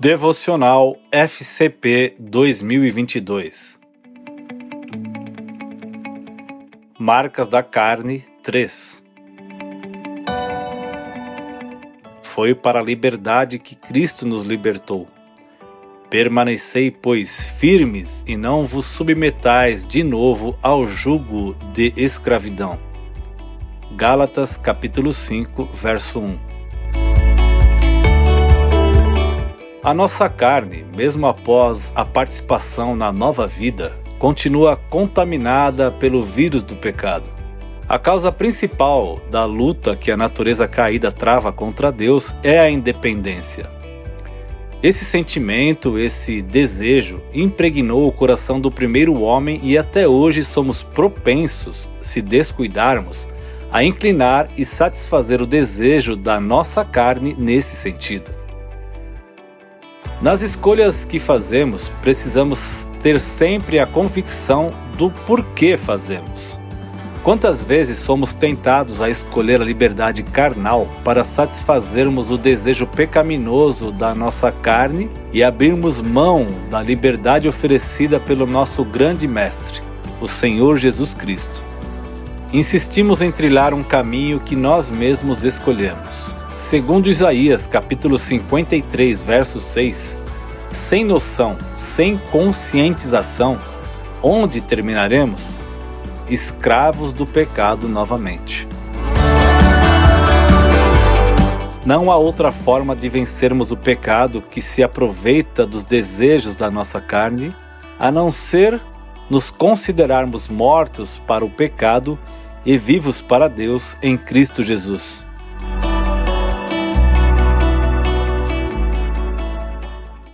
Devocional FCP 2022 Marcas da Carne 3 Foi para a liberdade que Cristo nos libertou. Permanecei, pois, firmes e não vos submetais de novo ao jugo de escravidão. Gálatas capítulo 5, verso 1 A nossa carne, mesmo após a participação na nova vida, continua contaminada pelo vírus do pecado. A causa principal da luta que a natureza caída trava contra Deus é a independência. Esse sentimento, esse desejo, impregnou o coração do primeiro homem e até hoje somos propensos, se descuidarmos, a inclinar e satisfazer o desejo da nossa carne nesse sentido. Nas escolhas que fazemos, precisamos ter sempre a convicção do porquê fazemos. Quantas vezes somos tentados a escolher a liberdade carnal para satisfazermos o desejo pecaminoso da nossa carne e abrirmos mão da liberdade oferecida pelo nosso grande Mestre, o Senhor Jesus Cristo? Insistimos em trilhar um caminho que nós mesmos escolhemos. Segundo Isaías, capítulo 53, verso 6, sem noção, sem conscientização, onde terminaremos? Escravos do pecado novamente. Não há outra forma de vencermos o pecado que se aproveita dos desejos da nossa carne, a não ser nos considerarmos mortos para o pecado e vivos para Deus em Cristo Jesus.